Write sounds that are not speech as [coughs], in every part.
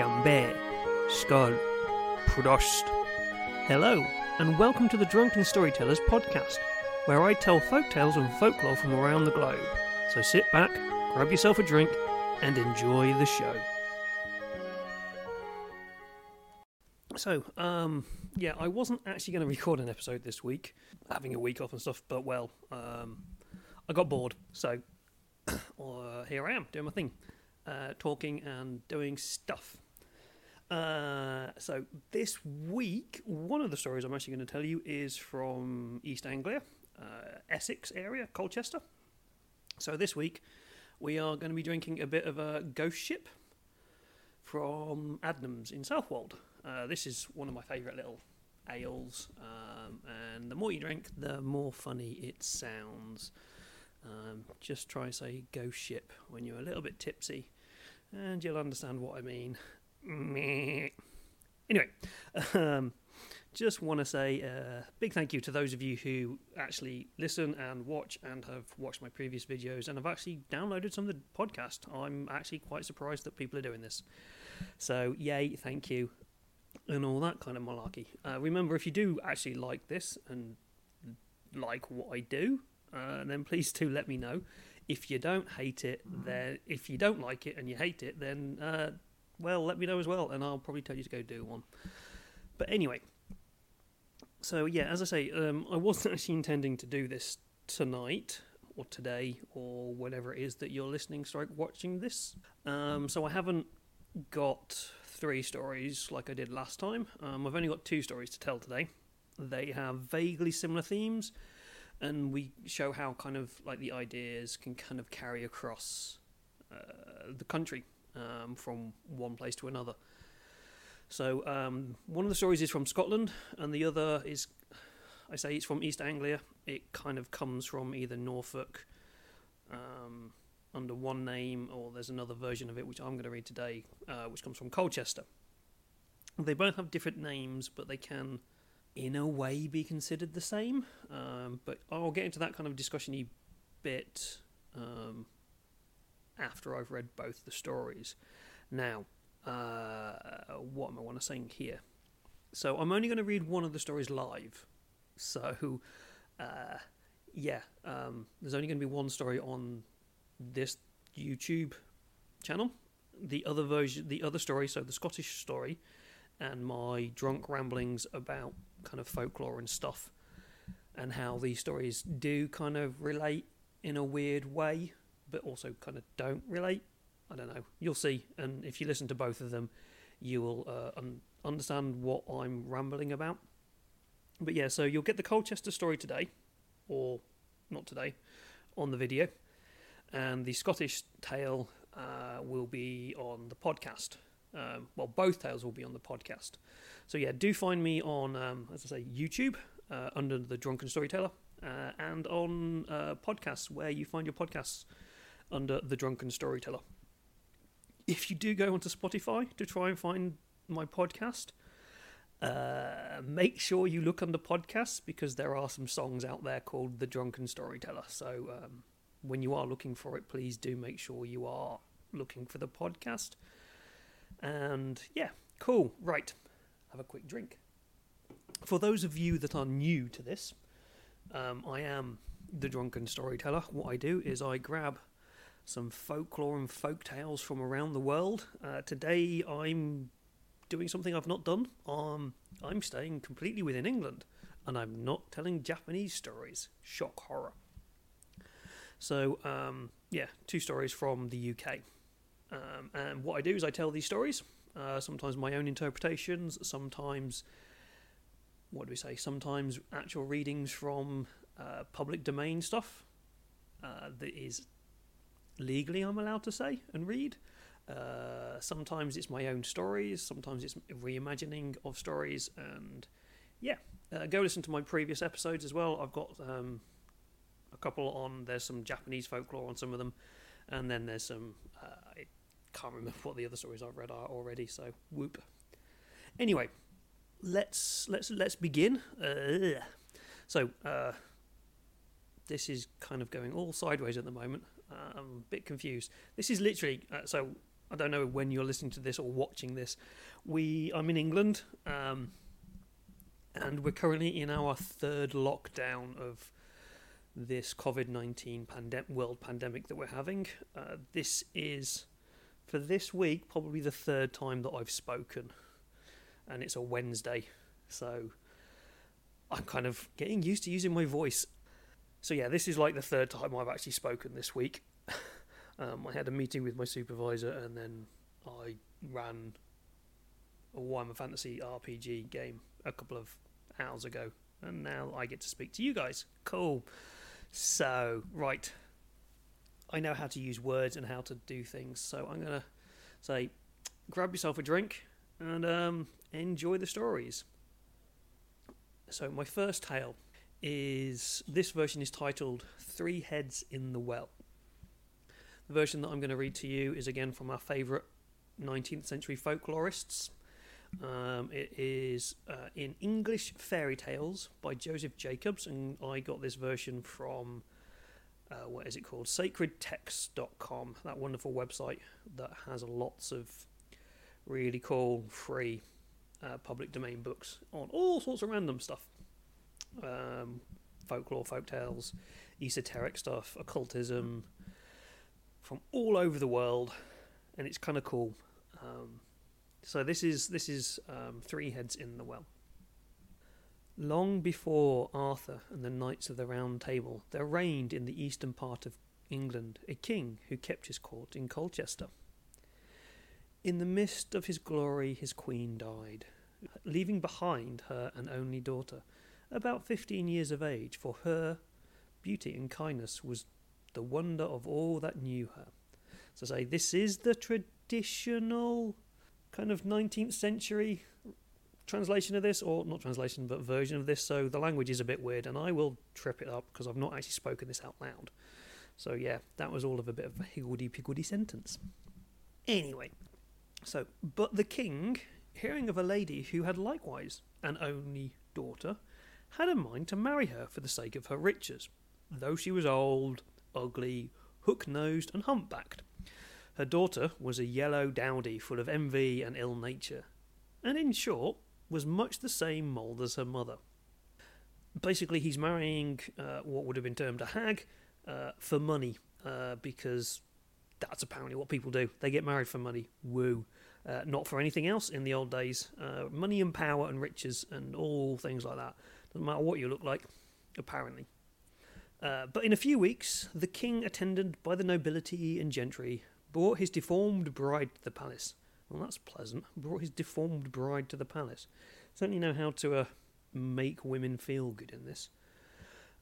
Gambit, Skull, Prost. Hello, and welcome to the Drunken Storytellers podcast, where I tell folk tales and folklore from around the globe. So sit back, grab yourself a drink, and enjoy the show. So, um, yeah, I wasn't actually going to record an episode this week, having a week off and stuff, but well, um, I got bored, so [coughs] uh, here I am doing my thing, uh, talking and doing stuff. Uh, so this week, one of the stories I'm actually going to tell you is from East Anglia, uh, Essex area, Colchester. So this week, we are going to be drinking a bit of a ghost ship from Adnams in Southwold. Uh, this is one of my favourite little ales, um, and the more you drink, the more funny it sounds. Um, just try say ghost ship when you're a little bit tipsy, and you'll understand what I mean. Meh. Anyway, um, just want to say a big thank you to those of you who actually listen and watch and have watched my previous videos and have actually downloaded some of the podcast. I'm actually quite surprised that people are doing this. So, yay, thank you, and all that kind of malarkey. Uh, remember, if you do actually like this and like what I do, uh, then please do let me know. If you don't hate it, then if you don't like it and you hate it, then uh, well, let me know as well, and I'll probably tell you to go do one. But anyway, so yeah, as I say, um, I wasn't [laughs] actually intending to do this tonight or today or whatever it is that you're listening, stroke watching this. Um, so I haven't got three stories like I did last time. Um, I've only got two stories to tell today. They have vaguely similar themes, and we show how kind of like the ideas can kind of carry across uh, the country um, from one place to another. So um, one of the stories is from Scotland, and the other is, I say, it's from East Anglia. It kind of comes from either Norfolk um, under one name, or there's another version of it which I'm going to read today, uh, which comes from Colchester. They both have different names, but they can, in a way, be considered the same. Um, but I'll get into that kind of discussiony bit um, after I've read both the stories. Now, uh, what am I want to say here? So I'm only going to read one of the stories live. So, uh, yeah, um, there's only going to be one story on this YouTube channel. The other version, the other story, so the Scottish story, and my drunk ramblings about kind of folklore and stuff, and how these stories do kind of relate in a weird way, but also kind of don't relate. I don't know. You'll see, and if you listen to both of them, you will uh, un- understand what I'm rambling about. But yeah, so you'll get the Colchester story today, or not today, on the video, and the Scottish tale uh, will be on the podcast. Um, well, both tales will be on the podcast. So yeah, do find me on, um, as I say, YouTube uh, under the Drunken Storyteller, uh, and on uh, podcasts where you find your podcasts under the Drunken Storyteller. If you do go onto Spotify to try and find my podcast, uh, make sure you look under podcasts because there are some songs out there called The Drunken Storyteller. So um, when you are looking for it, please do make sure you are looking for the podcast. And yeah, cool. Right, have a quick drink. For those of you that are new to this, um, I am the drunken storyteller. What I do is I grab some folklore and folk tales from around the world. Uh, today I'm doing something I've not done. Um, I'm staying completely within England, and I'm not telling Japanese stories. Shock horror. So um, yeah, two stories from the UK. Um, and what I do is I tell these stories. Uh, sometimes my own interpretations. Sometimes what do we say? Sometimes actual readings from uh, public domain stuff uh, that is legally I'm allowed to say and read. Uh, sometimes it's my own stories, sometimes it's reimagining of stories, and yeah, uh, go listen to my previous episodes as well. I've got um, a couple on. There's some Japanese folklore on some of them, and then there's some. Uh, I can't remember [laughs] what the other stories I've read are already. So whoop. Anyway, let's let's let's begin. So uh, this is kind of going all sideways at the moment. I'm a bit confused. This is literally uh, so I don't know when you're listening to this or watching this. We I'm in England, um, and we're currently in our third lockdown of this COVID nineteen pandem- world pandemic that we're having. Uh, this is for this week probably the third time that I've spoken, and it's a Wednesday, so I'm kind of getting used to using my voice. So yeah, this is like the third time I've actually spoken this week. [laughs] um, I had a meeting with my supervisor, and then I ran a Warhammer Fantasy RPG game a couple of hours ago, and now I get to speak to you guys. Cool. So right, I know how to use words and how to do things. So I'm gonna say, grab yourself a drink and um, enjoy the stories. So my first tale is this version is titled Three Heads in the Well. The version that I'm going to read to you is again from our favourite 19th century folklorists. Um, it is uh, in English Fairy Tales by Joseph Jacobs, and I got this version from uh, what is it called? Sacredtext.com, that wonderful website that has lots of really cool free uh, public domain books on all sorts of random stuff um, folklore, folk tales, esoteric stuff, occultism from all over the world, and it's kind of cool. Um, so this is this is um, three heads in the well. Long before Arthur and the Knights of the Round Table, there reigned in the eastern part of England a king who kept his court in Colchester. In the midst of his glory, his queen died, leaving behind her an only daughter, about fifteen years of age, for her beauty and kindness was the wonder of all that knew her. So, say, this is the traditional kind of 19th century translation of this, or not translation, but version of this. So the language is a bit weird, and I will trip it up because I've not actually spoken this out loud. So yeah, that was all of a bit of a higgledy piggledy sentence. Anyway, so but the king, hearing of a lady who had likewise an only daughter, had a mind to marry her for the sake of her riches, though she was old, ugly, hook nosed, and humpbacked. Her daughter was a yellow dowdy full of envy and ill nature, and in short, was much the same mould as her mother. Basically, he's marrying uh, what would have been termed a hag uh, for money, uh, because that's apparently what people do. They get married for money. Woo. Uh, not for anything else in the old days. Uh, money and power and riches and all things like that. Doesn't matter what you look like, apparently. Uh, but in a few weeks, the king, attended by the nobility and gentry, brought his deformed bride to the palace. Well, that's pleasant. Brought his deformed bride to the palace. Certainly know how to uh, make women feel good in this.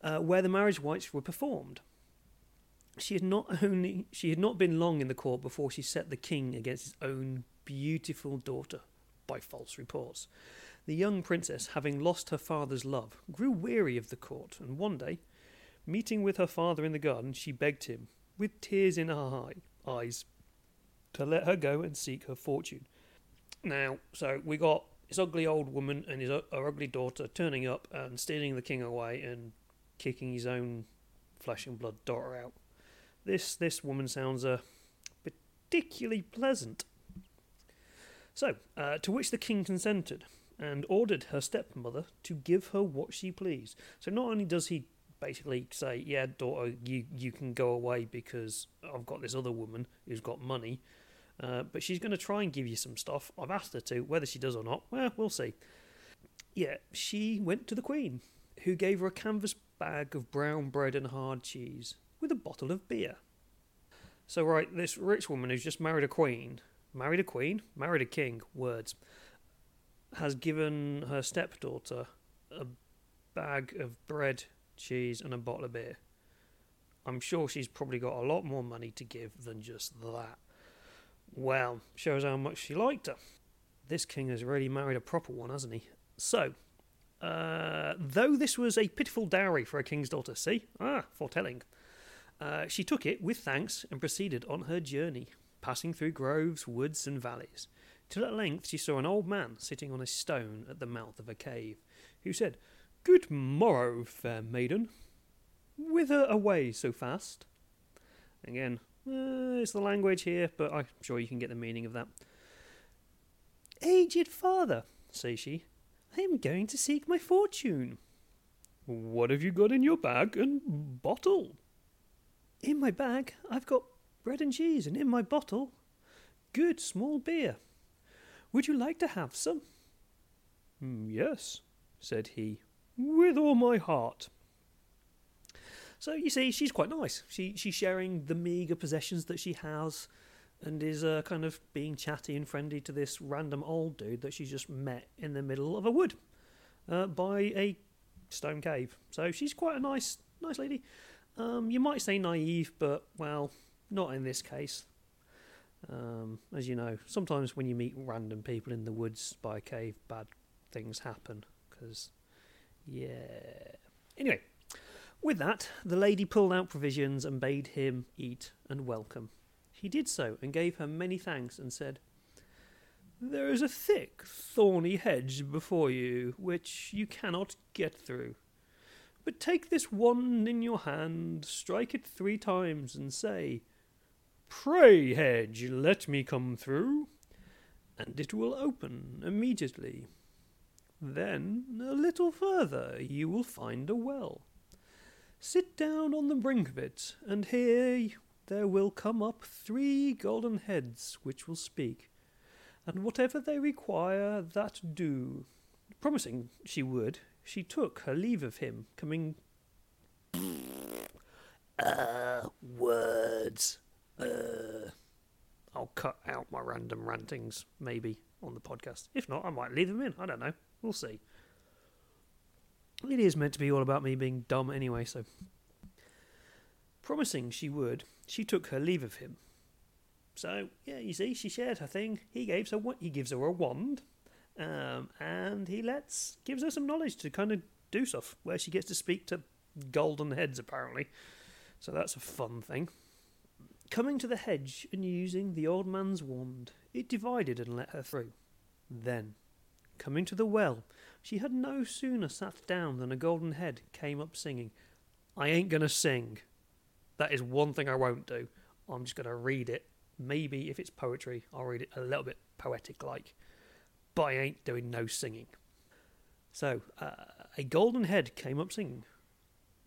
Uh, where the marriage rites were performed. She had not only she had not been long in the court before she set the king against his own beautiful daughter, by false reports. The young princess, having lost her father's love, grew weary of the court, and one day, meeting with her father in the garden, she begged him, with tears in her eyes, to let her go and seek her fortune. Now, so we got this ugly old woman and his her ugly daughter turning up and stealing the king away and kicking his own flesh and blood daughter out. This this woman sounds uh, particularly pleasant. So, uh, to which the king consented and ordered her stepmother to give her what she pleased. So not only does he basically say, "Yeah, daughter, you you can go away because I've got this other woman who's got money," Uh, but she's going to try and give you some stuff. I've asked her to. Whether she does or not, well, we'll see. Yeah, she went to the Queen, who gave her a canvas bag of brown bread and hard cheese with a bottle of beer. So, right, this rich woman who's just married a queen, married a queen, married a king, words, has given her stepdaughter a bag of bread, cheese, and a bottle of beer. I'm sure she's probably got a lot more money to give than just that. Well, shows how much she liked her. This king has really married a proper one, hasn't he? So, uh, though this was a pitiful dowry for a king's daughter, see? Ah, foretelling. Uh, she took it with thanks and proceeded on her journey, passing through groves, woods, and valleys, till at length she saw an old man sitting on a stone at the mouth of a cave, who said, Good morrow, fair maiden. Whither away so fast? Again, Uh, it's the language here, but I'm sure you can get the meaning of that. Aged father, says she, I am going to seek my fortune. What have you got in your bag and bottle? In my bag, I've got bread and cheese, and in my bottle, good small beer. Would you like to have some? "Mm, yes, said he, with all my heart. So you see, she's quite nice. She she's sharing the meagre possessions that she has, and is uh, kind of being chatty and friendly to this random old dude that she's just met in the middle of a wood, uh, by a stone cave. So she's quite a nice nice lady. Um, you might say naive, but well, not in this case. Um, as you know, sometimes when you meet random people in the woods by a cave, bad things happen. Because, yeah. Anyway, with that, the lady pulled out provisions and bade him eat and welcome. He did so and gave her many thanks and said, There is a thick, thorny hedge before you, which you cannot get through. But take this wand in your hand, strike it three times, and say, Pray, hedge, let me come through, and it will open immediately. Then, a little further, you will find a well. Sit down on the brink of it, and here there will come up three golden heads which will speak, and whatever they require, that do. Promising she would, she took her leave of him, coming. Uh, words. Uh. I'll cut out my random rantings, maybe, on the podcast. If not, I might leave them in. I don't know. We'll see. It is meant to be all about me being dumb anyway, so. Promising she would, she took her leave of him. So, yeah, you see, she shared her thing. He gives her what he gives her a wand, um, and he lets gives her some knowledge to kind of do stuff where she gets to speak to golden heads apparently. So that's a fun thing. Coming to the hedge and using the old man's wand, it divided and let her through. Then, coming to the well, she had no sooner sat down than a golden head came up singing. I ain't gonna sing. That is one thing I won't do. I'm just gonna read it. Maybe if it's poetry, I'll read it a little bit poetic like. But I ain't doing no singing. So, uh, a golden head came up singing.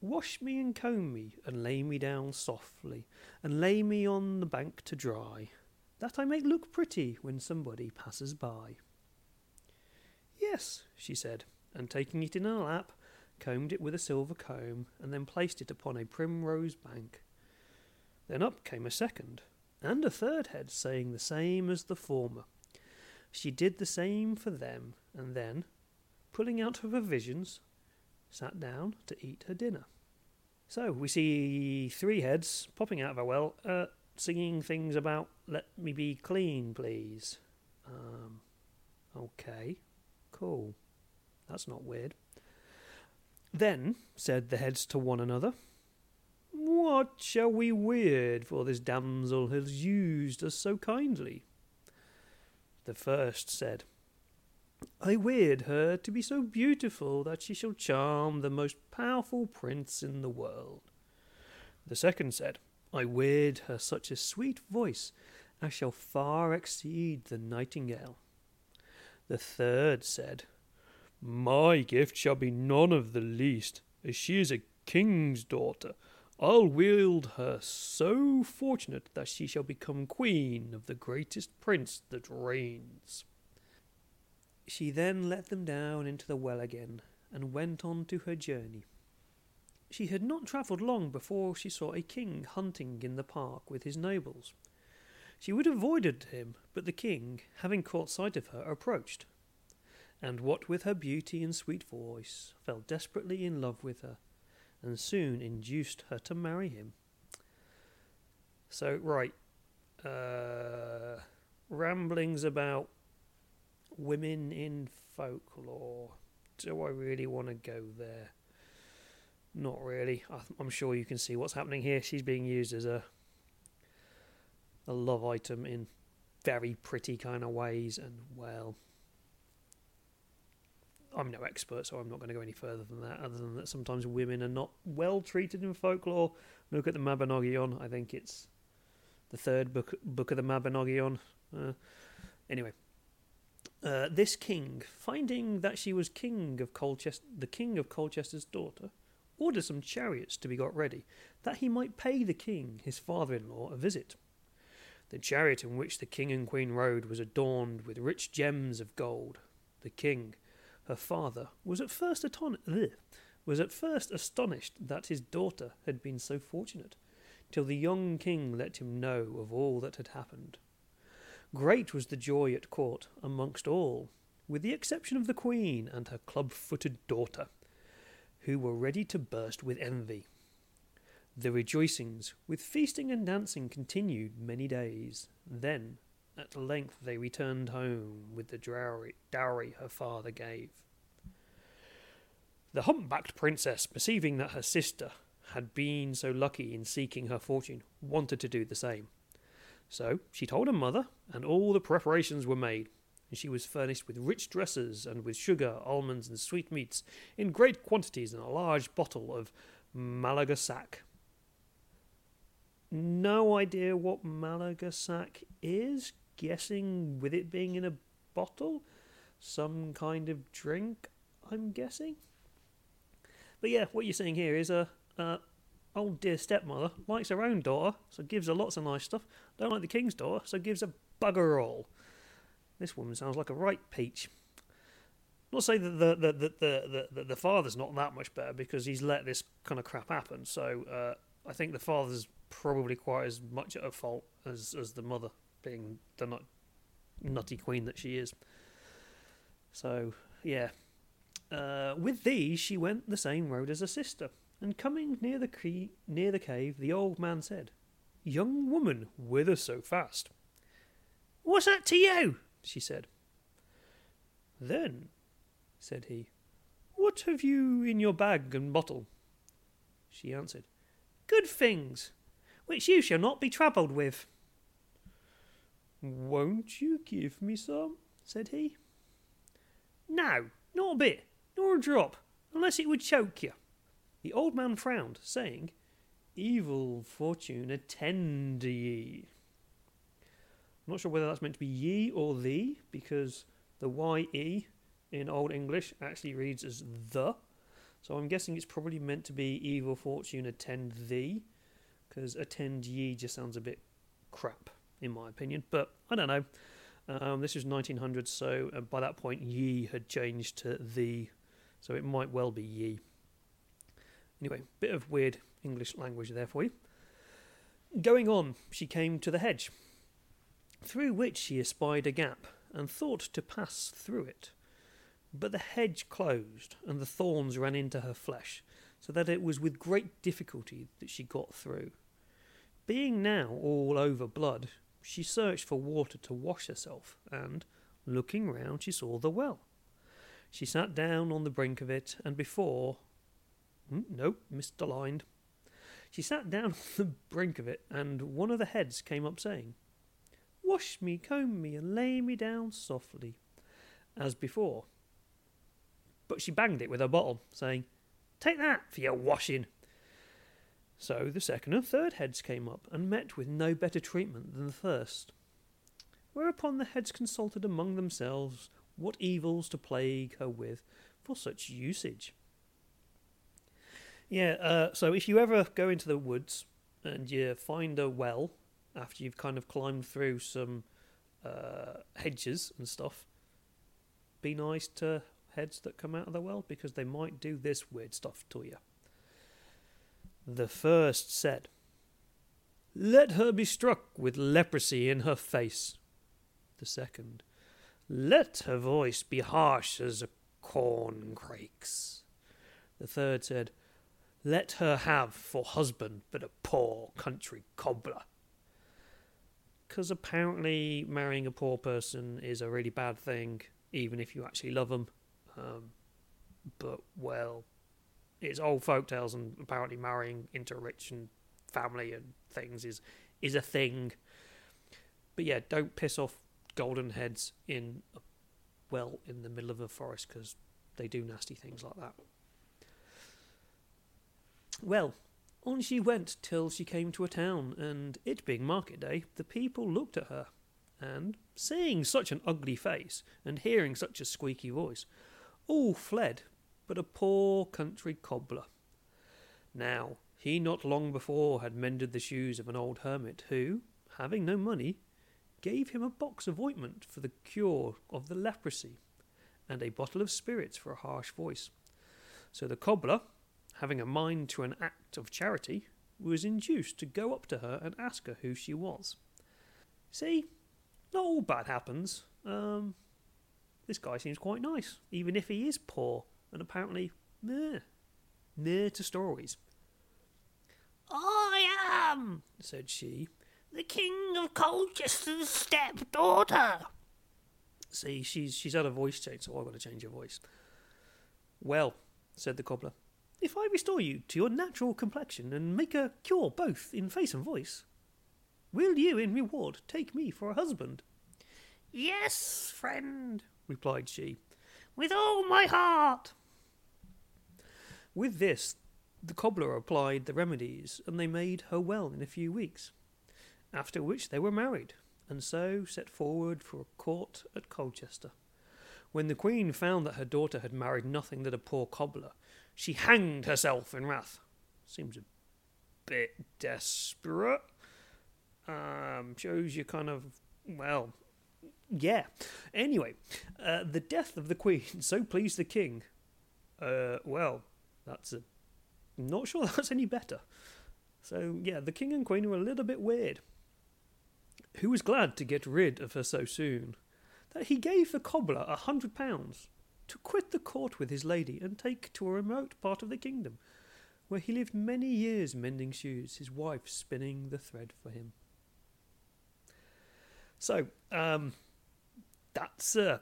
Wash me and comb me, and lay me down softly, and lay me on the bank to dry, that I may look pretty when somebody passes by. Yes, she said, and taking it in her lap, combed it with a silver comb, and then placed it upon a primrose bank. Then up came a second, and a third head, saying the same as the former. She did the same for them, and then, pulling out her provisions, sat down to eat her dinner. So we see three heads popping out of a well, uh, singing things about "Let me be clean, please." Um, okay, cool. That's not weird. Then said the heads to one another, What shall we weird, for this damsel has used us so kindly? The first said, I weird her to be so beautiful that she shall charm the most powerful prince in the world. The second said, I weird her such a sweet voice as shall far exceed the nightingale. The third said, My gift shall be none of the least, as she is a king's daughter. I'll wield her so fortunate that she shall become queen of the greatest prince that reigns. She then let them down into the well again, and went on to her journey. She had not travelled long before she saw a king hunting in the park with his nobles. She would have avoided him, but the king, having caught sight of her, approached, and what with her beauty and sweet voice, fell desperately in love with her, and soon induced her to marry him. So, right, uh, ramblings about women in folklore. Do I really want to go there? Not really. I- I'm sure you can see what's happening here. She's being used as a a love item in very pretty kind of ways, and well, I'm no expert, so I'm not going to go any further than that. Other than that, sometimes women are not well treated in folklore. Look at the Mabinogion. I think it's the third book book of the Mabinogion. Uh, anyway, uh, this king, finding that she was king of Colchester, the king of Colchester's daughter, ordered some chariots to be got ready, that he might pay the king, his father-in-law, a visit. The chariot in which the king and queen rode was adorned with rich gems of gold. The king, her father, was at first aton- ugh, was at first astonished that his daughter had been so fortunate, till the young king let him know of all that had happened. Great was the joy at court amongst all, with the exception of the queen and her club footed daughter, who were ready to burst with envy. The rejoicings, with feasting and dancing, continued many days. Then, at length, they returned home with the dowry, dowry her father gave. The humpbacked princess, perceiving that her sister had been so lucky in seeking her fortune, wanted to do the same. So she told her mother, and all the preparations were made, and she was furnished with rich dresses and with sugar, almonds, and sweetmeats in great quantities in a large bottle of Malaga sack. No idea what Malaga sack is, guessing with it being in a bottle, some kind of drink, I'm guessing. But yeah, what you're seeing here is a, a old dear stepmother likes her own daughter, so gives her lots of nice stuff. Don't like the king's daughter, so gives her bugger all. This woman sounds like a right peach. Not say that the the, the, the, the, the father's not that much better because he's let this kind of crap happen. So uh, I think the father's probably quite as much at fault as as the mother, being the nut, nutty queen that she is. So yeah, uh, with these she went the same road as her sister, and coming near the cre- near the cave, the old man said, "Young woman, whither so fast?" "What's that to you?" she said. "Then," said he, "what have you in your bag and bottle?" She answered, "Good things, which you shall not be troubled with." "Won't you give me some?" said he. "No, not a bit nor a drop, unless it would choke you. The old man frowned, saying, Evil fortune attend ye. I'm not sure whether that's meant to be ye or thee, because the ye in Old English actually reads as the. So I'm guessing it's probably meant to be evil fortune attend thee, because attend ye just sounds a bit crap, in my opinion. But I don't know. Um, this was 1900, so uh, by that point, ye had changed to the so it might well be ye. Anyway, bit of weird English language there for you. Going on, she came to the hedge, through which she espied a gap, and thought to pass through it. But the hedge closed, and the thorns ran into her flesh, so that it was with great difficulty that she got through. Being now all over blood, she searched for water to wash herself, and, looking round, she saw the well. She sat down on the brink of it, and before. Hmm, nope, misaligned. She sat down [laughs] on the brink of it, and one of the heads came up saying, Wash me, comb me, and lay me down softly, as before. But she banged it with her bottle, saying, Take that for your washing. So the second and third heads came up, and met with no better treatment than the first. Whereupon the heads consulted among themselves what evils to plague her with for such usage. Yeah, uh, so if you ever go into the woods and you find a well after you've kind of climbed through some uh, hedges and stuff, be nice to heads that come out of the well because they might do this weird stuff to you. The first said, Let her be struck with leprosy in her face. The second, let her voice be harsh as a corncrake's. The third said, Let her have for husband but a poor country cobbler. Because apparently marrying a poor person is a really bad thing, even if you actually love them. Um, but, well, it's old folk tales, and apparently marrying into a rich and family and things is, is a thing. But yeah, don't piss off golden heads in a well in the middle of a forest because they do nasty things like that. Well, On she went till she came to a town, and it being market day, the people looked at her, and, seeing such an ugly face, and hearing such a squeaky voice, all fled but a poor country cobbler. Now, he not long before had mended the shoes of an old hermit, who, having no money, gave him a box of ointment for the cure of the leprosy, and a bottle of spirits for a harsh voice. So the cobbler, having a mind to an act of charity, was induced to go up to her and ask her who she was. See, not all bad happens. Um, this guy seems quite nice, even if he is poor and apparently meh, near to stories. I am, said she, the King of Colchester's stepdaughter. See, she's she's had a voice change, so I've got to change her voice. Well, said the cobbler, if I restore you to your natural complexion and make a cure both in face and voice, will you, in reward, take me for a husband? Yes, friend, replied she, with all my heart. With this, the cobbler applied the remedies, and they made her well in a few weeks. After which they were married, and so set forward for a court at Colchester. When the queen found that her daughter had married nothing but a poor cobbler, she hanged herself in wrath. Seems a bit desperate. Um, shows you kind of, well, yeah. Anyway, uh, the death of the queen so pleased the king. Uh, well, that's a. Not sure [laughs] that's any better. So, yeah, the king and queen were a little bit weird. Who was glad to get rid of her so soon, that he gave the cobbler a hundred pounds to quit the court with his lady and take to a remote part of the kingdom, where he lived many years mending shoes, his wife spinning the thread for him. So, um, that's a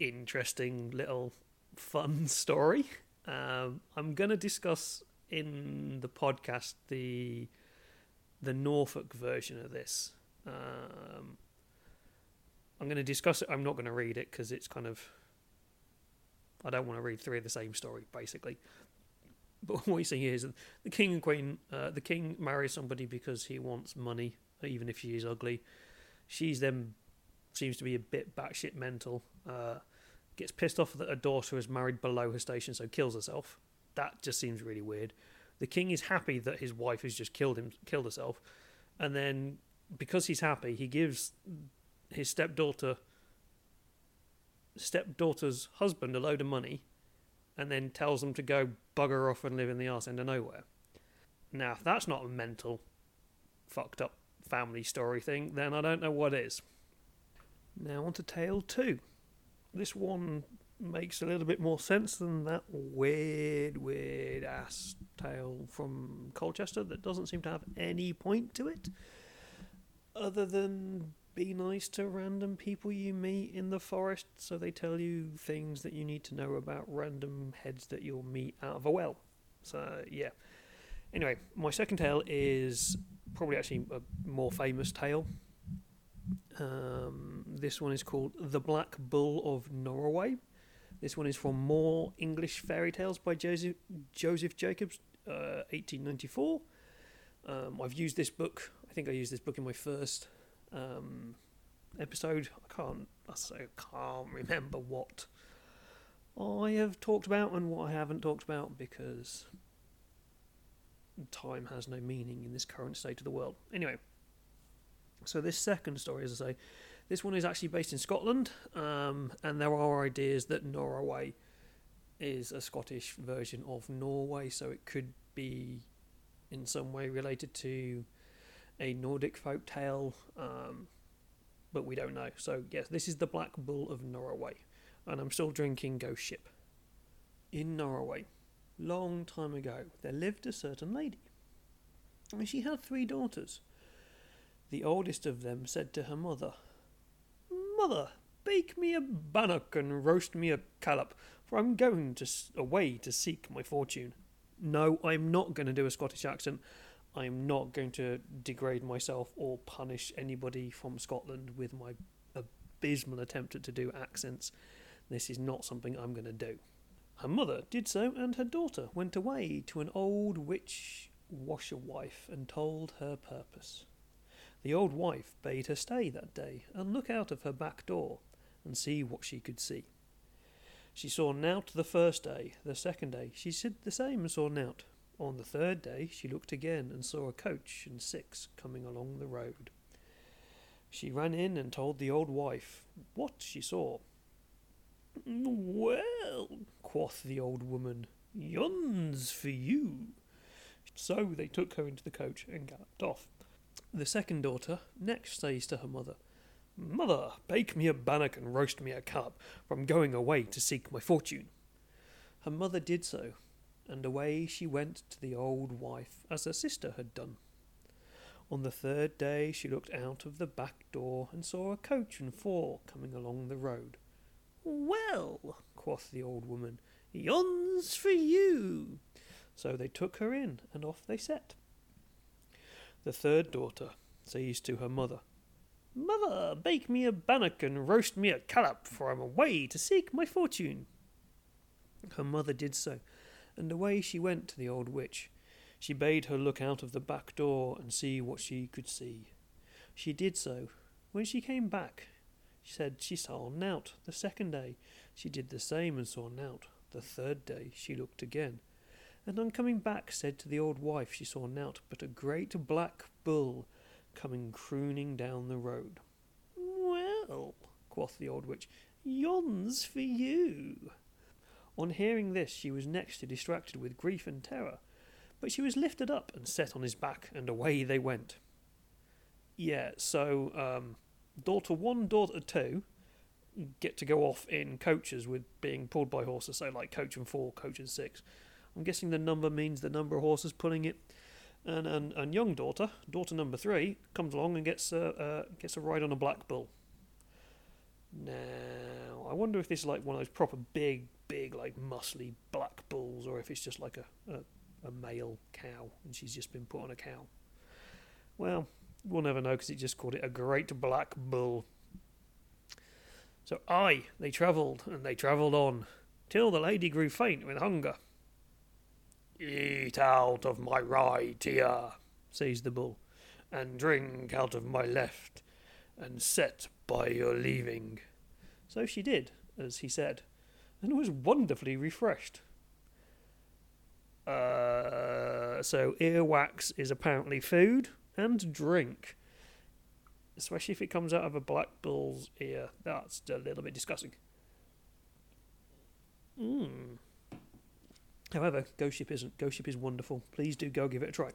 interesting little fun [laughs] story. Um, I'm going to discuss in the podcast the the Norfolk version of this. Um, I'm going to discuss it. I'm not going to read it because it's kind of. I don't want to read three of the same story, basically. But [laughs] what you see is the king and queen. Uh, the king marries somebody because he wants money, even if she is ugly. She's then seems to be a bit batshit mental. Uh, gets pissed off that her daughter is married below her station, so kills herself. That just seems really weird. The king is happy that his wife has just killed him, killed herself, and then because he's happy, he gives his stepdaughter, stepdaughter's husband, a load of money, and then tells them to go bugger off and live in the arse end of nowhere. Now, if that's not a mental, fucked up family story thing, then I don't know what is. Now on to tale two. This one makes a little bit more sense than that weird, weird ass tale from Colchester that doesn't seem to have any point to it, other than be nice to random people you meet in the forest so they tell you things that you need to know about random heads that you'll meet out of a well. So, yeah. Anyway, my second tale is probably actually a more famous tale um, this one is called The Black Bull of Norroway. This one is from More English Fairy Tales by Joseph, Joseph Jacobs, uh, 1894. Um, I've used this book. I think I used this book in my first um, episode. I can't. I can't remember what I have talked about and what I haven't talked about because time has no meaning in this current state of the world. Anyway, so this second story, as I say, this one is actually based in Scotland, um, and there are ideas that Norroway is a Scottish version of Norway, so it could be in some way related to a Nordic folk tale, um, but we don't know. So yes, this is the Black Bull of Norroway, and I'm still drinking Ghost Ship. In Norroway, long time ago, there lived a certain lady, and she had three daughters. The oldest of them said to her mother, Mother, bake me a bannock and roast me a collop, for I'm going to away to seek my fortune. No, I'm not going to do a Scottish accent. I'm not going to degrade myself or punish anybody from Scotland with my abysmal attempt to do accents. This is not something I'm going to do. Her mother did so, and her daughter went away to an old witch washerwife and told her purpose. The old wife bade her stay that day and look out of her back door and see what she could see. She saw nought the first day, the second day she said the same and saw nought. On the third day she looked again and saw a coach and six coming along the road. She ran in and told the old wife what she saw. Well, quoth the old woman, yon's for you. So they took her into the coach and galloped off. The second daughter next says to her mother, Mother, bake me a bannock and roast me a calf, for I'm going away to seek my fortune. Her mother did so, and away she went to the old wife, as her sister had done. On the third day she looked out of the back door and saw a coach and four coming along the road. Well, quoth the old woman, yon's for you. So they took her in, and off they set. The third daughter says to her mother, Mother, bake me a bannock and roast me a collop, for I'm away to seek my fortune. Her mother did so, and away she went to the old witch. She bade her look out of the back door and see what she could see. She did so. When she came back, she said she saw nought. The second day she did the same and saw nought. The third day she looked again, and on coming back said to the old wife she saw nought but a great black bull coming crooning down the road. Well, quoth the old witch, yon's for you. On hearing this, she was next to distracted with grief and terror, but she was lifted up and set on his back, and away they went. Yeah, so um, daughter one, daughter two get to go off in coaches with being pulled by horses, so like coach and four, coach and six. I'm guessing the number means the number of horses pulling it. And, and, and young daughter, daughter number three, comes along and gets a, uh, gets a ride on a black bull. Now, I wonder if this is like one of those proper big, big, like muscly black bulls, or if it's just like a, a, a male cow and she's just been put on a cow. Well, we'll never know because it just called it a great black bull. So, aye, they travelled and they travelled on, till the lady grew faint with hunger. Eat out of my right ear, says the bull, and drink out of my left, and set by your leaving. So she did, as he said, and was wonderfully refreshed. Uh, so earwax is apparently food and drink, especially if it comes out of a black bull's ear. That's a little bit disgusting. Hmm. However, Ghost Ship isn't. Ghost Ship is wonderful. Please do go give it a try.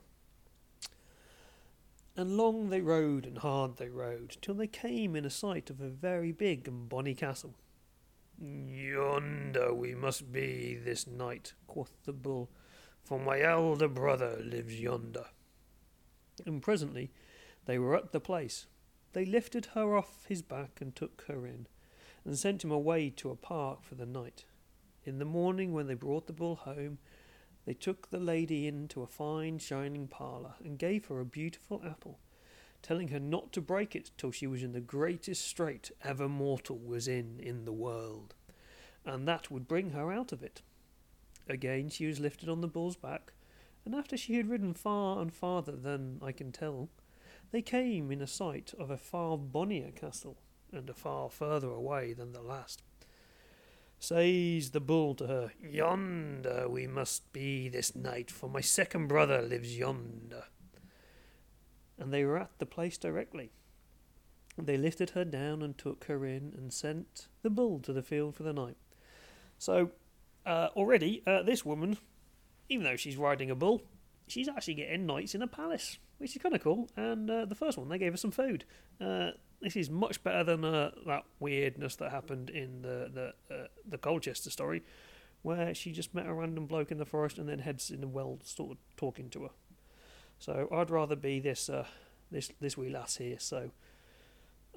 And long they rode and hard they rode, till they came in a sight of a very big and bonny castle. Yonder we must be this night, quoth the bull, for my elder brother lives yonder. And presently they were at the place. They lifted her off his back and took her in, and sent him away to a park for the night. In the morning, when they brought the bull home, they took the lady into a fine shining parlour and gave her a beautiful apple, telling her not to break it till she was in the greatest strait ever mortal was in in the world, and that would bring her out of it. Again she was lifted on the bull's back, and after she had ridden far and farther than I can tell, they came in a sight of a far bonnier castle, and a far further away than the last. Says the bull to her, Yonder we must be this night, for my second brother lives yonder. And they were at the place directly. They lifted her down and took her in and sent the bull to the field for the night. So, uh, already, uh, this woman, even though she's riding a bull, she's actually getting nights in a palace, which is kind of cool. And uh, the first one, they gave her some food. Uh, this is much better than uh, that weirdness that happened in the the uh, the Colchester story, where she just met a random bloke in the forest and then heads in the well, sort of talking to her. So I'd rather be this uh, this this wee lass here. So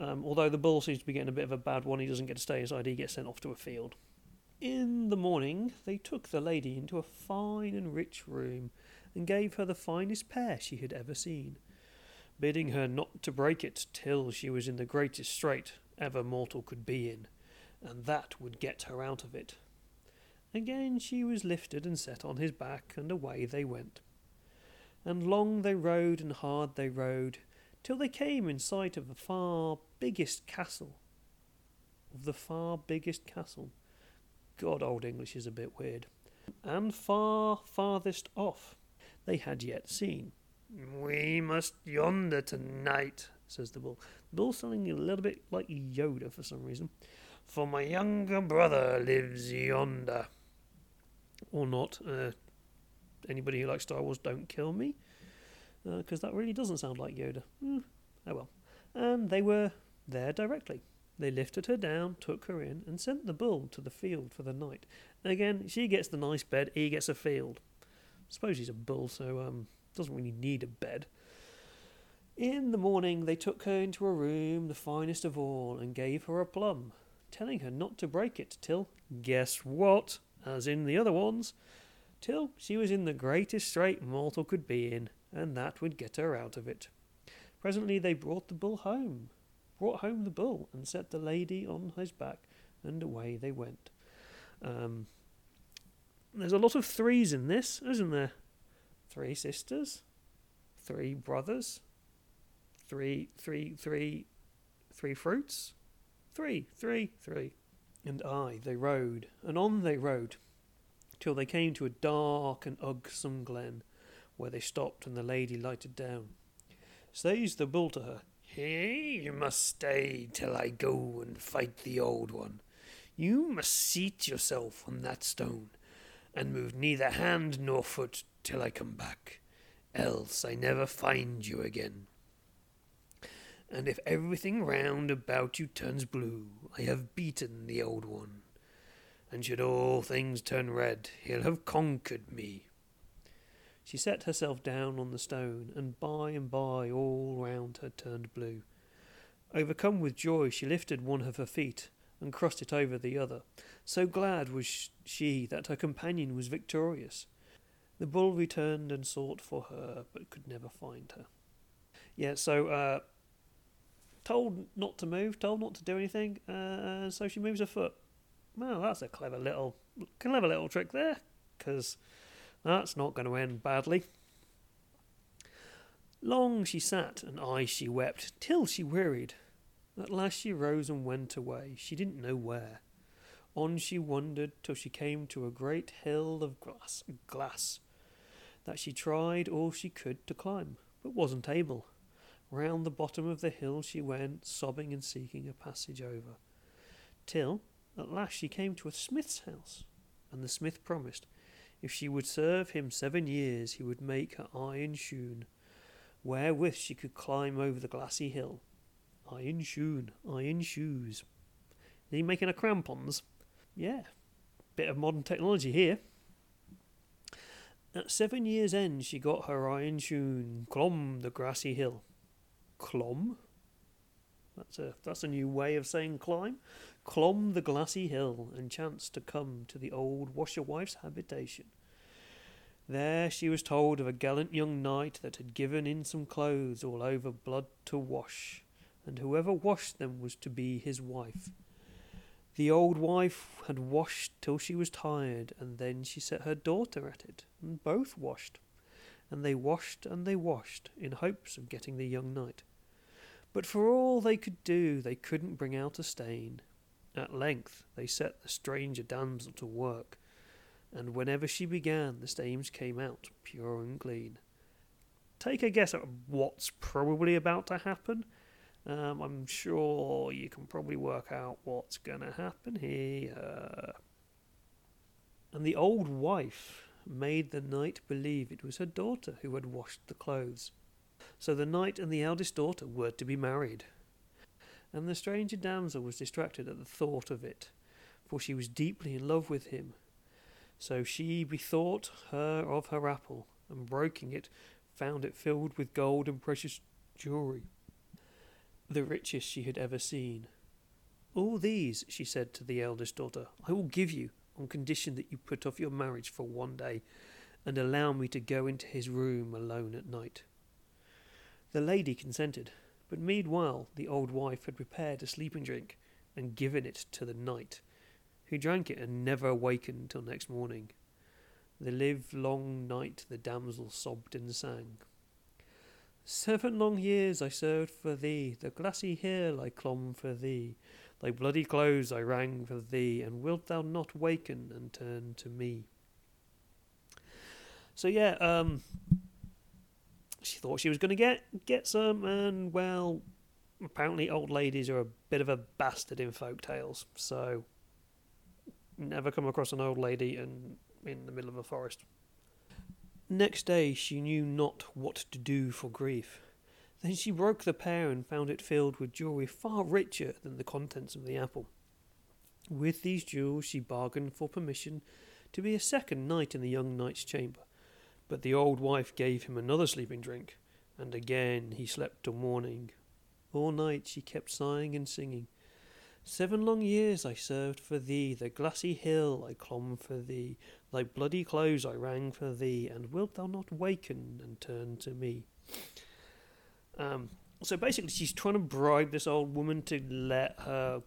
um, although the bull seems to be getting a bit of a bad one, he doesn't get to stay inside. He gets sent off to a field. In the morning, they took the lady into a fine and rich room and gave her the finest pear she had ever seen bidding her not to break it till she was in the greatest strait ever mortal could be in, and that would get her out of it. Again she was lifted and set on his back, and away they went. And long they rode and hard they rode, till they came in sight of the far biggest castle. Of the far biggest castle. God, Old English is a bit weird. And far farthest off they had yet seen. We must yonder tonight, says the bull. The bull sounding a little bit like Yoda for some reason. For my younger brother lives yonder. Or not. Uh, anybody who likes Star Wars, don't kill me. Because uh, that really doesn't sound like Yoda. Mm, oh well. And they were there directly. They lifted her down, took her in, and sent the bull to the field for the night. Again, she gets the nice bed, he gets a field. Suppose he's a bull, so um, doesn't really need a bed. In the morning, they took her into a room, the finest of all, and gave her a plum, telling her not to break it till, guess what, as in the other ones, till she was in the greatest strait mortal could be in, and that would get her out of it. Presently they brought the bull home, brought home the bull, and set the lady on his back, and away they went. Um, there's a lot of threes in this, isn't there? Three sisters, three brothers, three, three, three, three fruits, three, three, three. And aye, they rode, and on they rode, till they came to a dark and ugsome glen, where they stopped and the lady lighted down. Says the bull to her, Here you must stay till I go and fight the old one. You must seat yourself on that stone, and move neither hand nor foot till I come back, else I never find you again. And if everything round about you turns blue, I have beaten the old one. And should all things turn red, he'll have conquered me. She set herself down on the stone, and by and by all round her turned blue. Overcome with joy, she lifted one of her feet and crossed it over the other. So glad was she that her companion was victorious. The bull returned and sought for her, but could never find her. Yeah, so uh, told not to move, told not to do anything, uh, so she moves her foot. Well, that's a clever little, clever little trick there, because that's not going to end badly. Long she sat, and aye she wept, till she wearied. At last she rose and went away, she didn't know where. On she wandered till she came to a great hill of glass, glass that she tried all she could to climb, but wasn't able. Round the bottom of the hill she went, sobbing and seeking a passage over, till at last she came to a smith's house, and the smith promised, if she would serve him seven years, he would make her iron shoon, wherewith she could climb over the glassy hill. Iron shoon, iron shoes. Are you making a crampons? Yeah, bit of modern technology here. At seven years' end, she got her iron shoon, clomb the grassy hill. Clomb? That's a that's a new way of saying climb. Clomb the glassy hill and chanced to come to the old washerwife's habitation. There she was told of a gallant young knight that had given in some clothes all over blood to wash, and whoever washed them was to be his wife. The old wife had washed till she was tired, and then she set her daughter at it, and both washed. And they washed and they washed, in hopes of getting the young knight. But for all they could do, they couldn't bring out a stain. At length they set the stranger damsel to work, and whenever she began, the stains came out pure and clean. Take a guess at what's probably about to happen. Um, I'm sure you can probably work out what's going to happen here. And the old wife made the knight believe it was her daughter who had washed the clothes. So the knight and the eldest daughter were to be married. And the stranger damsel was distracted at the thought of it, for she was deeply in love with him. So she bethought her of her apple, and breaking it, found it filled with gold and precious jewellery the richest she had ever seen. All these, she said to the eldest daughter, I will give you on condition that you put off your marriage for one day and allow me to go into his room alone at night. The lady consented, but meanwhile the old wife had prepared a sleeping drink and given it to the knight, who drank it and never awakened till next morning. The livelong night the damsel sobbed and sang. Seven long years I served for thee, the glassy hill I clomb for thee, thy bloody clothes I rang for thee, and wilt thou not waken and turn to me? So yeah, um, she thought she was going to get get some, and well, apparently old ladies are a bit of a bastard in folk tales. So never come across an old lady in in the middle of a forest. Next day she knew not what to do for grief. Then she broke the pear and found it filled with jewellery far richer than the contents of the apple. With these jewels she bargained for permission to be a second night in the young knight's chamber. But the old wife gave him another sleeping drink, and again he slept till morning. All night she kept sighing and singing. Seven long years I served for thee, the glassy hill I clomb for thee, thy bloody clothes I rang for thee, and wilt thou not waken and turn to me? Um, so basically, she's trying to bribe this old woman to let her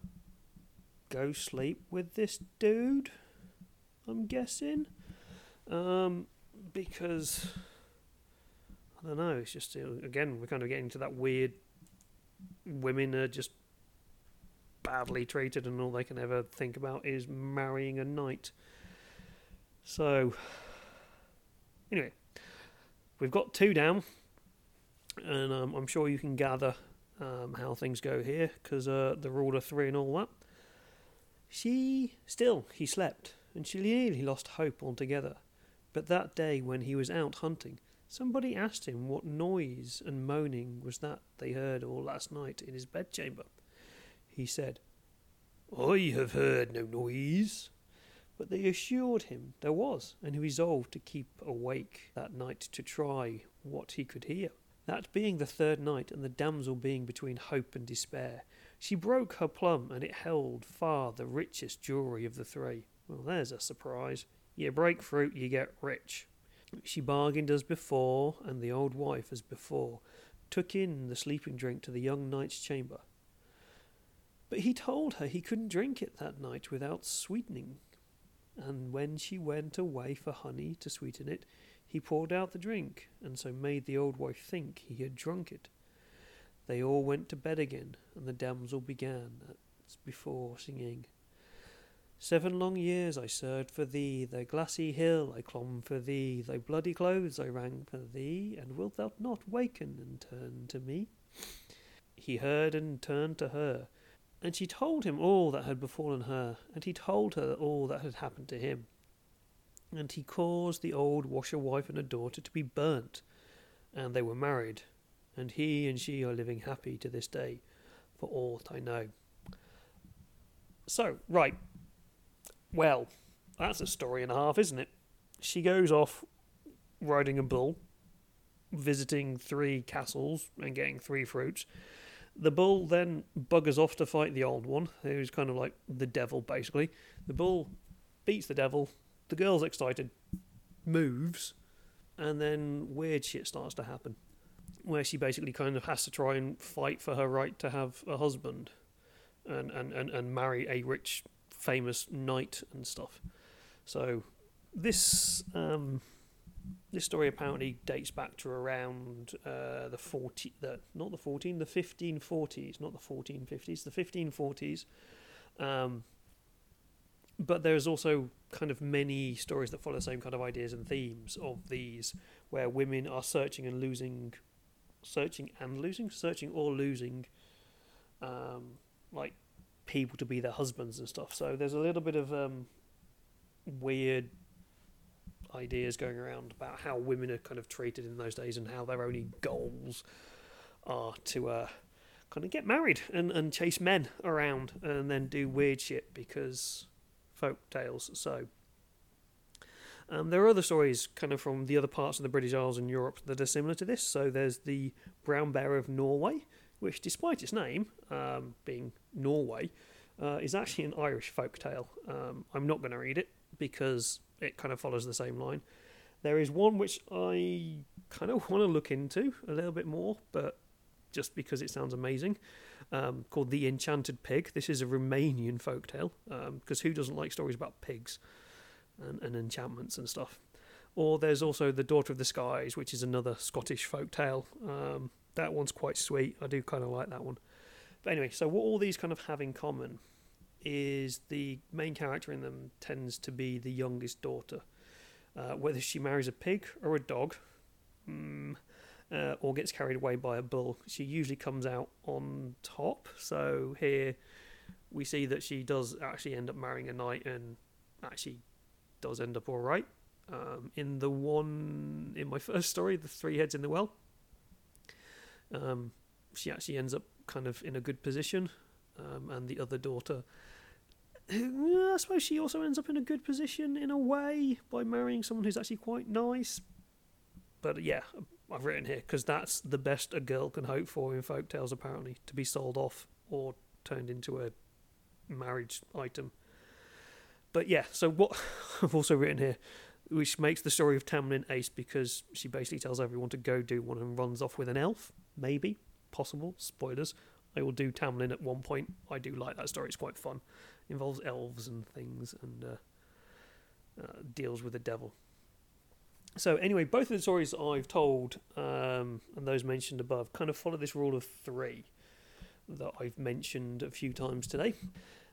go sleep with this dude. I'm guessing, um, because I don't know. It's just again we're kind of getting to that weird. Women are just badly treated, and all they can ever think about is marrying a knight. So, anyway, we've got two down, and um, I'm sure you can gather um, how things go here because uh, the rule of three and all that. She still he slept, and she nearly lost hope altogether. But that day when he was out hunting, somebody asked him what noise and moaning was that they heard all last night in his bedchamber. He said, I have heard no noise. But they assured him there was, and he resolved to keep awake that night to try what he could hear. That being the third night, and the damsel being between hope and despair, she broke her plum, and it held far the richest jewellery of the three. Well, there's a surprise. You break fruit, you get rich. She bargained as before, and the old wife as before took in the sleeping drink to the young knight's chamber. But he told her he couldn't drink it that night without sweetening, and when she went away for honey to sweeten it, he poured out the drink, and so made the old wife think he had drunk it. They all went to bed again, and the damsel began, as before, singing. Seven long years I served for thee, thy glassy hill I clomb for thee, thy bloody clothes I rang for thee, and wilt thou not waken and turn to me? He heard and turned to her, and she told him all that had befallen her, and he told her all that had happened to him. And he caused the old washerwife and her daughter to be burnt, and they were married, and he and she are living happy to this day, for aught I know. So, right. Well, that's a story and a half, isn't it? She goes off riding a bull, visiting three castles, and getting three fruits the bull then buggers off to fight the old one, who's kind of like the devil, basically. The bull beats the devil, the girl's excited, moves, and then weird shit starts to happen. Where she basically kind of has to try and fight for her right to have a husband and, and, and, and marry a rich, famous knight and stuff. So, this um, this story apparently dates back to around uh, the 40, the, not the 14, the 1540s, not the 1450s, the 1540s. Um, but there's also kind of many stories that follow the same kind of ideas and themes of these, where women are searching and losing, searching and losing, searching or losing, um, like people to be their husbands and stuff. So there's a little bit of um, weird ideas going around about how women are kind of treated in those days and how their only goals are to uh, kind of get married and, and chase men around and then do weird shit because folk tales. So um, there are other stories kind of from the other parts of the British Isles and Europe that are similar to this. So there's the brown bear of Norway, which, despite its name um, being Norway, uh, is actually an Irish folk tale. Um, I'm not going to read it because it kind of follows the same line. There is one which I kind of want to look into a little bit more, but just because it sounds amazing, um, called The Enchanted Pig. This is a Romanian folktale, because um, who doesn't like stories about pigs and, and enchantments and stuff? Or there's also The Daughter of the Skies, which is another Scottish folk tale. Um, that one's quite sweet. I do kind of like that one. But anyway, so what all these kind of have in common is the main character in them tends to be the youngest daughter. Uh, whether she marries a pig or a dog, mm, uh, or gets carried away by a bull, she usually comes out on top. So here we see that she does actually end up marrying a knight and actually does end up all right. Um, in the one in my [laughs] first story, the three heads in the well, um, she actually ends up kind of in a good position, um, and the other daughter, I suppose she also ends up in a good position in a way by marrying someone who's actually quite nice. But yeah, I've written here because that's the best a girl can hope for in folk tales, apparently, to be sold off or turned into a marriage item. But yeah, so what [laughs] I've also written here, which makes the story of Tamlin ace because she basically tells everyone to go do one and runs off with an elf, maybe, possible, spoilers. I will do Tamlin at one point. I do like that story, it's quite fun. involves elves and things and uh, uh, deals with the devil. So, anyway, both of the stories I've told um, and those mentioned above kind of follow this rule of three that I've mentioned a few times today.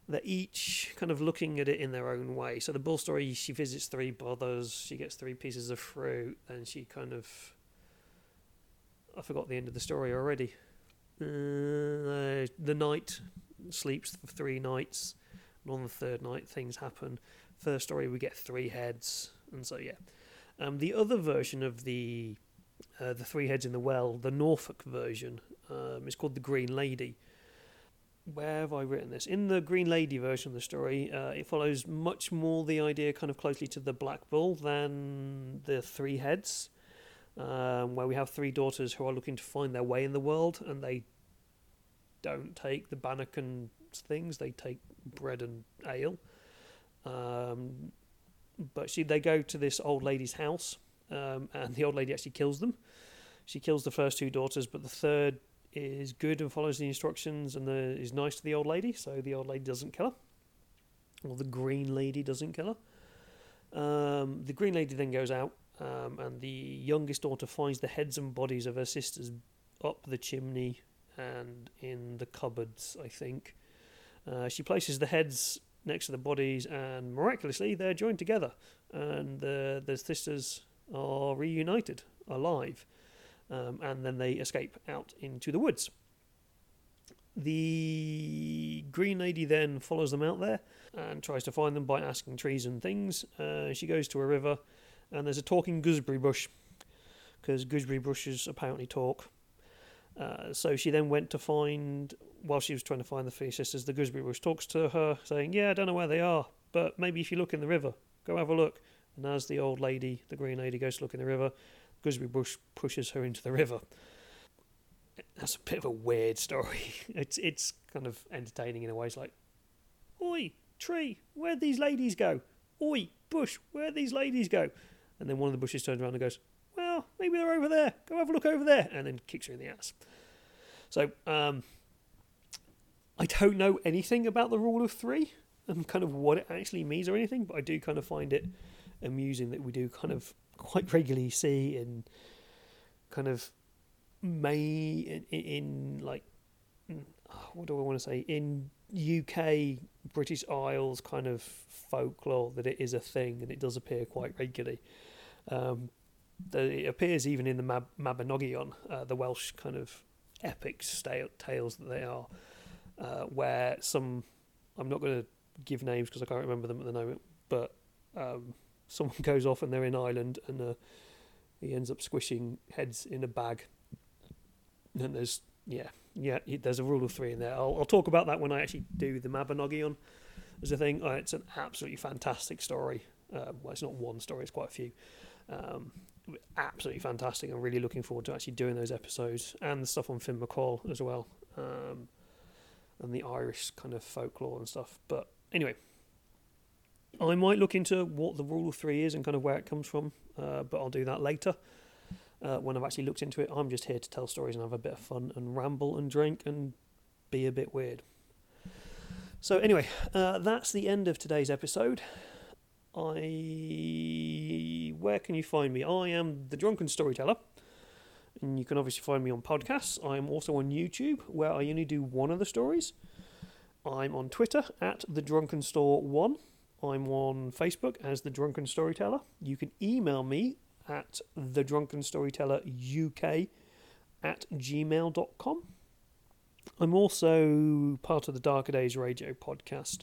They're each kind of looking at it in their own way. So, the bull story, she visits three brothers, she gets three pieces of fruit, and she kind of. I forgot the end of the story already. Uh, the knight sleeps for three nights, and on the third night, things happen. First story, we get three heads, and so yeah. Um, the other version of the uh, the three heads in the well, the Norfolk version, um, is called the Green Lady. Where have I written this? In the Green Lady version of the story, uh, it follows much more the idea kind of closely to the Black Bull than the three heads, um, where we have three daughters who are looking to find their way in the world, and they don't take the Bannaken things; they take bread and ale. Um, but she they go to this old lady's house, um, and the old lady actually kills them. She kills the first two daughters, but the third is good and follows the instructions and the, is nice to the old lady, so the old lady doesn't kill her, or the green lady doesn't kill her. Um, the green lady then goes out, um, and the youngest daughter finds the heads and bodies of her sisters up the chimney and in the cupboards, I think. Uh, she places the heads next to the bodies, and miraculously, they're joined together, and the the sisters are reunited, alive, um, and then they escape out into the woods. The Green Lady then follows them out there and tries to find them by asking trees and things. Uh, she goes to a river, and there's a talking gooseberry bush, because gooseberry bushes apparently talk. Uh, so she then went to find, while she was trying to find the three sisters, the gooseberry bush talks to her, saying, Yeah, I don't know where they are, but maybe if you look in the river, go have a look. And as the old lady, the green lady, goes to look in the river, gooseberry bush pushes her into the river. That's a bit of a weird story. [laughs] It's it's kind of entertaining in a way. It's like, Oi, tree, where'd these ladies go? Oi, bush, where'd these ladies go? And then one of the bushes turns around and goes, well, maybe they're over there. Go have a look over there. And then kicks her in the ass. So, um, I don't know anything about the rule of three and kind of what it actually means or anything, but I do kind of find it amusing that we do kind of quite regularly see in kind of May in, in like what do I want to say in UK British Isles kind of folklore that it is a thing and it does appear quite regularly. Um, it appears even in the Mab- Mabinogion, uh, the Welsh kind of epic stale, tales that they are, uh, where some, I'm not going to give names because I can't remember them at the moment, but um, someone [laughs] goes off and they're in Ireland and uh, he ends up squishing heads in a bag. And there's, yeah, yeah, there's a rule of three in there. I'll, I'll talk about that when I actually do the Mabinogion as a thing. Uh, it's an absolutely fantastic story. Uh, well, it's not one story, it's quite a few. Um, absolutely fantastic. I'm really looking forward to actually doing those episodes and the stuff on Finn McCall as well, um, and the Irish kind of folklore and stuff. But anyway, I might look into what the rule of three is and kind of where it comes from, uh, but I'll do that later. Uh, when I've actually looked into it, I'm just here to tell stories and have a bit of fun and ramble and drink and be a bit weird. So, anyway, uh, that's the end of today's episode. I where can you find me? I am the Drunken Storyteller, and you can obviously find me on podcasts. I am also on YouTube, where I only do one of the stories. I'm on Twitter at the Drunken Store One. I'm on Facebook as the Drunken Storyteller. You can email me at the Drunken Storyteller UK at gmail.com. I'm also part of the Darker Days Radio podcast,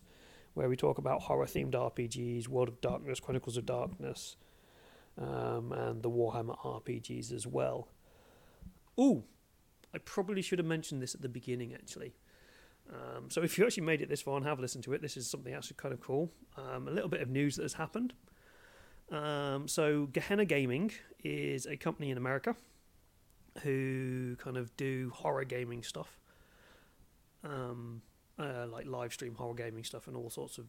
where we talk about horror themed RPGs, World of Darkness, Chronicles of Darkness, um, and the Warhammer RPGs as well. Ooh, I probably should have mentioned this at the beginning actually. Um, so if you actually made it this far and have listened to it, this is something actually kind of cool. Um, a little bit of news that has happened. Um, so Gehenna Gaming is a company in America who kind of do horror gaming stuff, um, uh, like live stream horror gaming stuff and all sorts of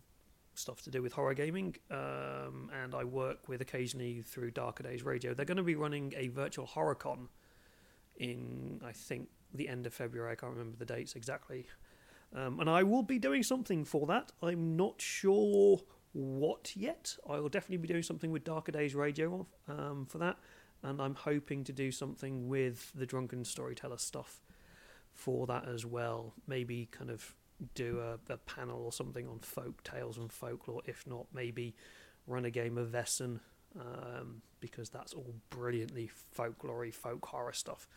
stuff to do with horror gaming. Um, and I work with occasionally through Darker Days Radio. They're going to be running a virtual horror con in, I think, the end of February. I can't remember the dates exactly. Um, and I will be doing something for that. I'm not sure what yet. I will definitely be doing something with Darker Days Radio um, for that and I'm hoping to do something with the Drunken Storyteller stuff for that as well. Maybe kind of do a, a panel or something on folk tales and folklore. If not, maybe run a game of Vaesen um, because that's all brilliantly folklory, folk horror stuff,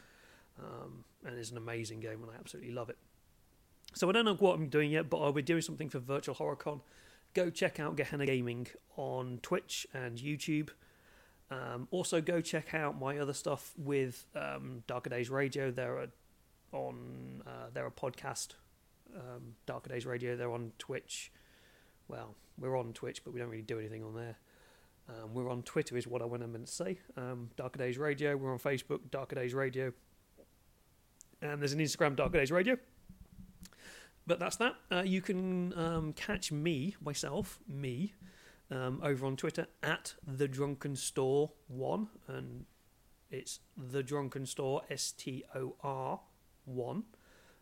um, and is an amazing game, and I absolutely love it. So I don't know what I'm doing yet, but I'll be doing something for Virtual HorrorCon. Go check out Gehenna Gaming on Twitch and YouTube. Um, also, go check out my other stuff with um, Darker Days Radio. They're a, on uh, they're a podcast. Um, Darker Days Radio. They're on Twitch. Well, we're on Twitch, but we don't really do anything on there. Um, we're on Twitter, is what I went meant to say. Um, Darker Days Radio. We're on Facebook, Darker Days Radio, and there's an Instagram, Darker Days Radio. But that's that. Uh, you can um, catch me, myself, me, um, over on Twitter at the Drunken Store One, and it's the Drunken Store S T O R One.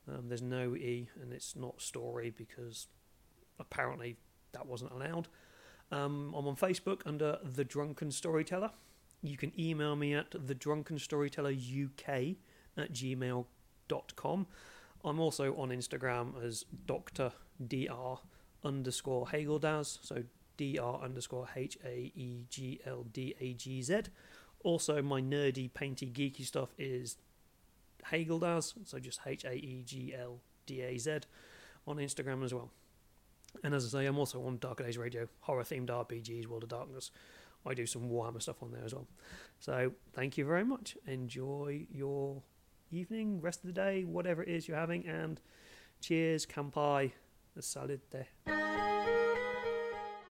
Um, there's no e, and it's not story because apparently that wasn't allowed. Um, I'm on Facebook under the Drunken Storyteller. You can email me at the Drunken Storyteller UK at gmail.com. I'm also on Instagram as Dr. Dr. underscore Hageldaz, so dr underscore h a e g l d a g z. Also, my nerdy, painty, geeky stuff is Hageldaz, so just H A E G L D A Z on Instagram as well. And as I say, I'm also on Darker Days Radio, horror themed RPGs, World of Darkness. I do some Warhammer stuff on there as well. So thank you very much. Enjoy your evening, rest of the day, whatever it is you're having, and cheers, kampai, salute.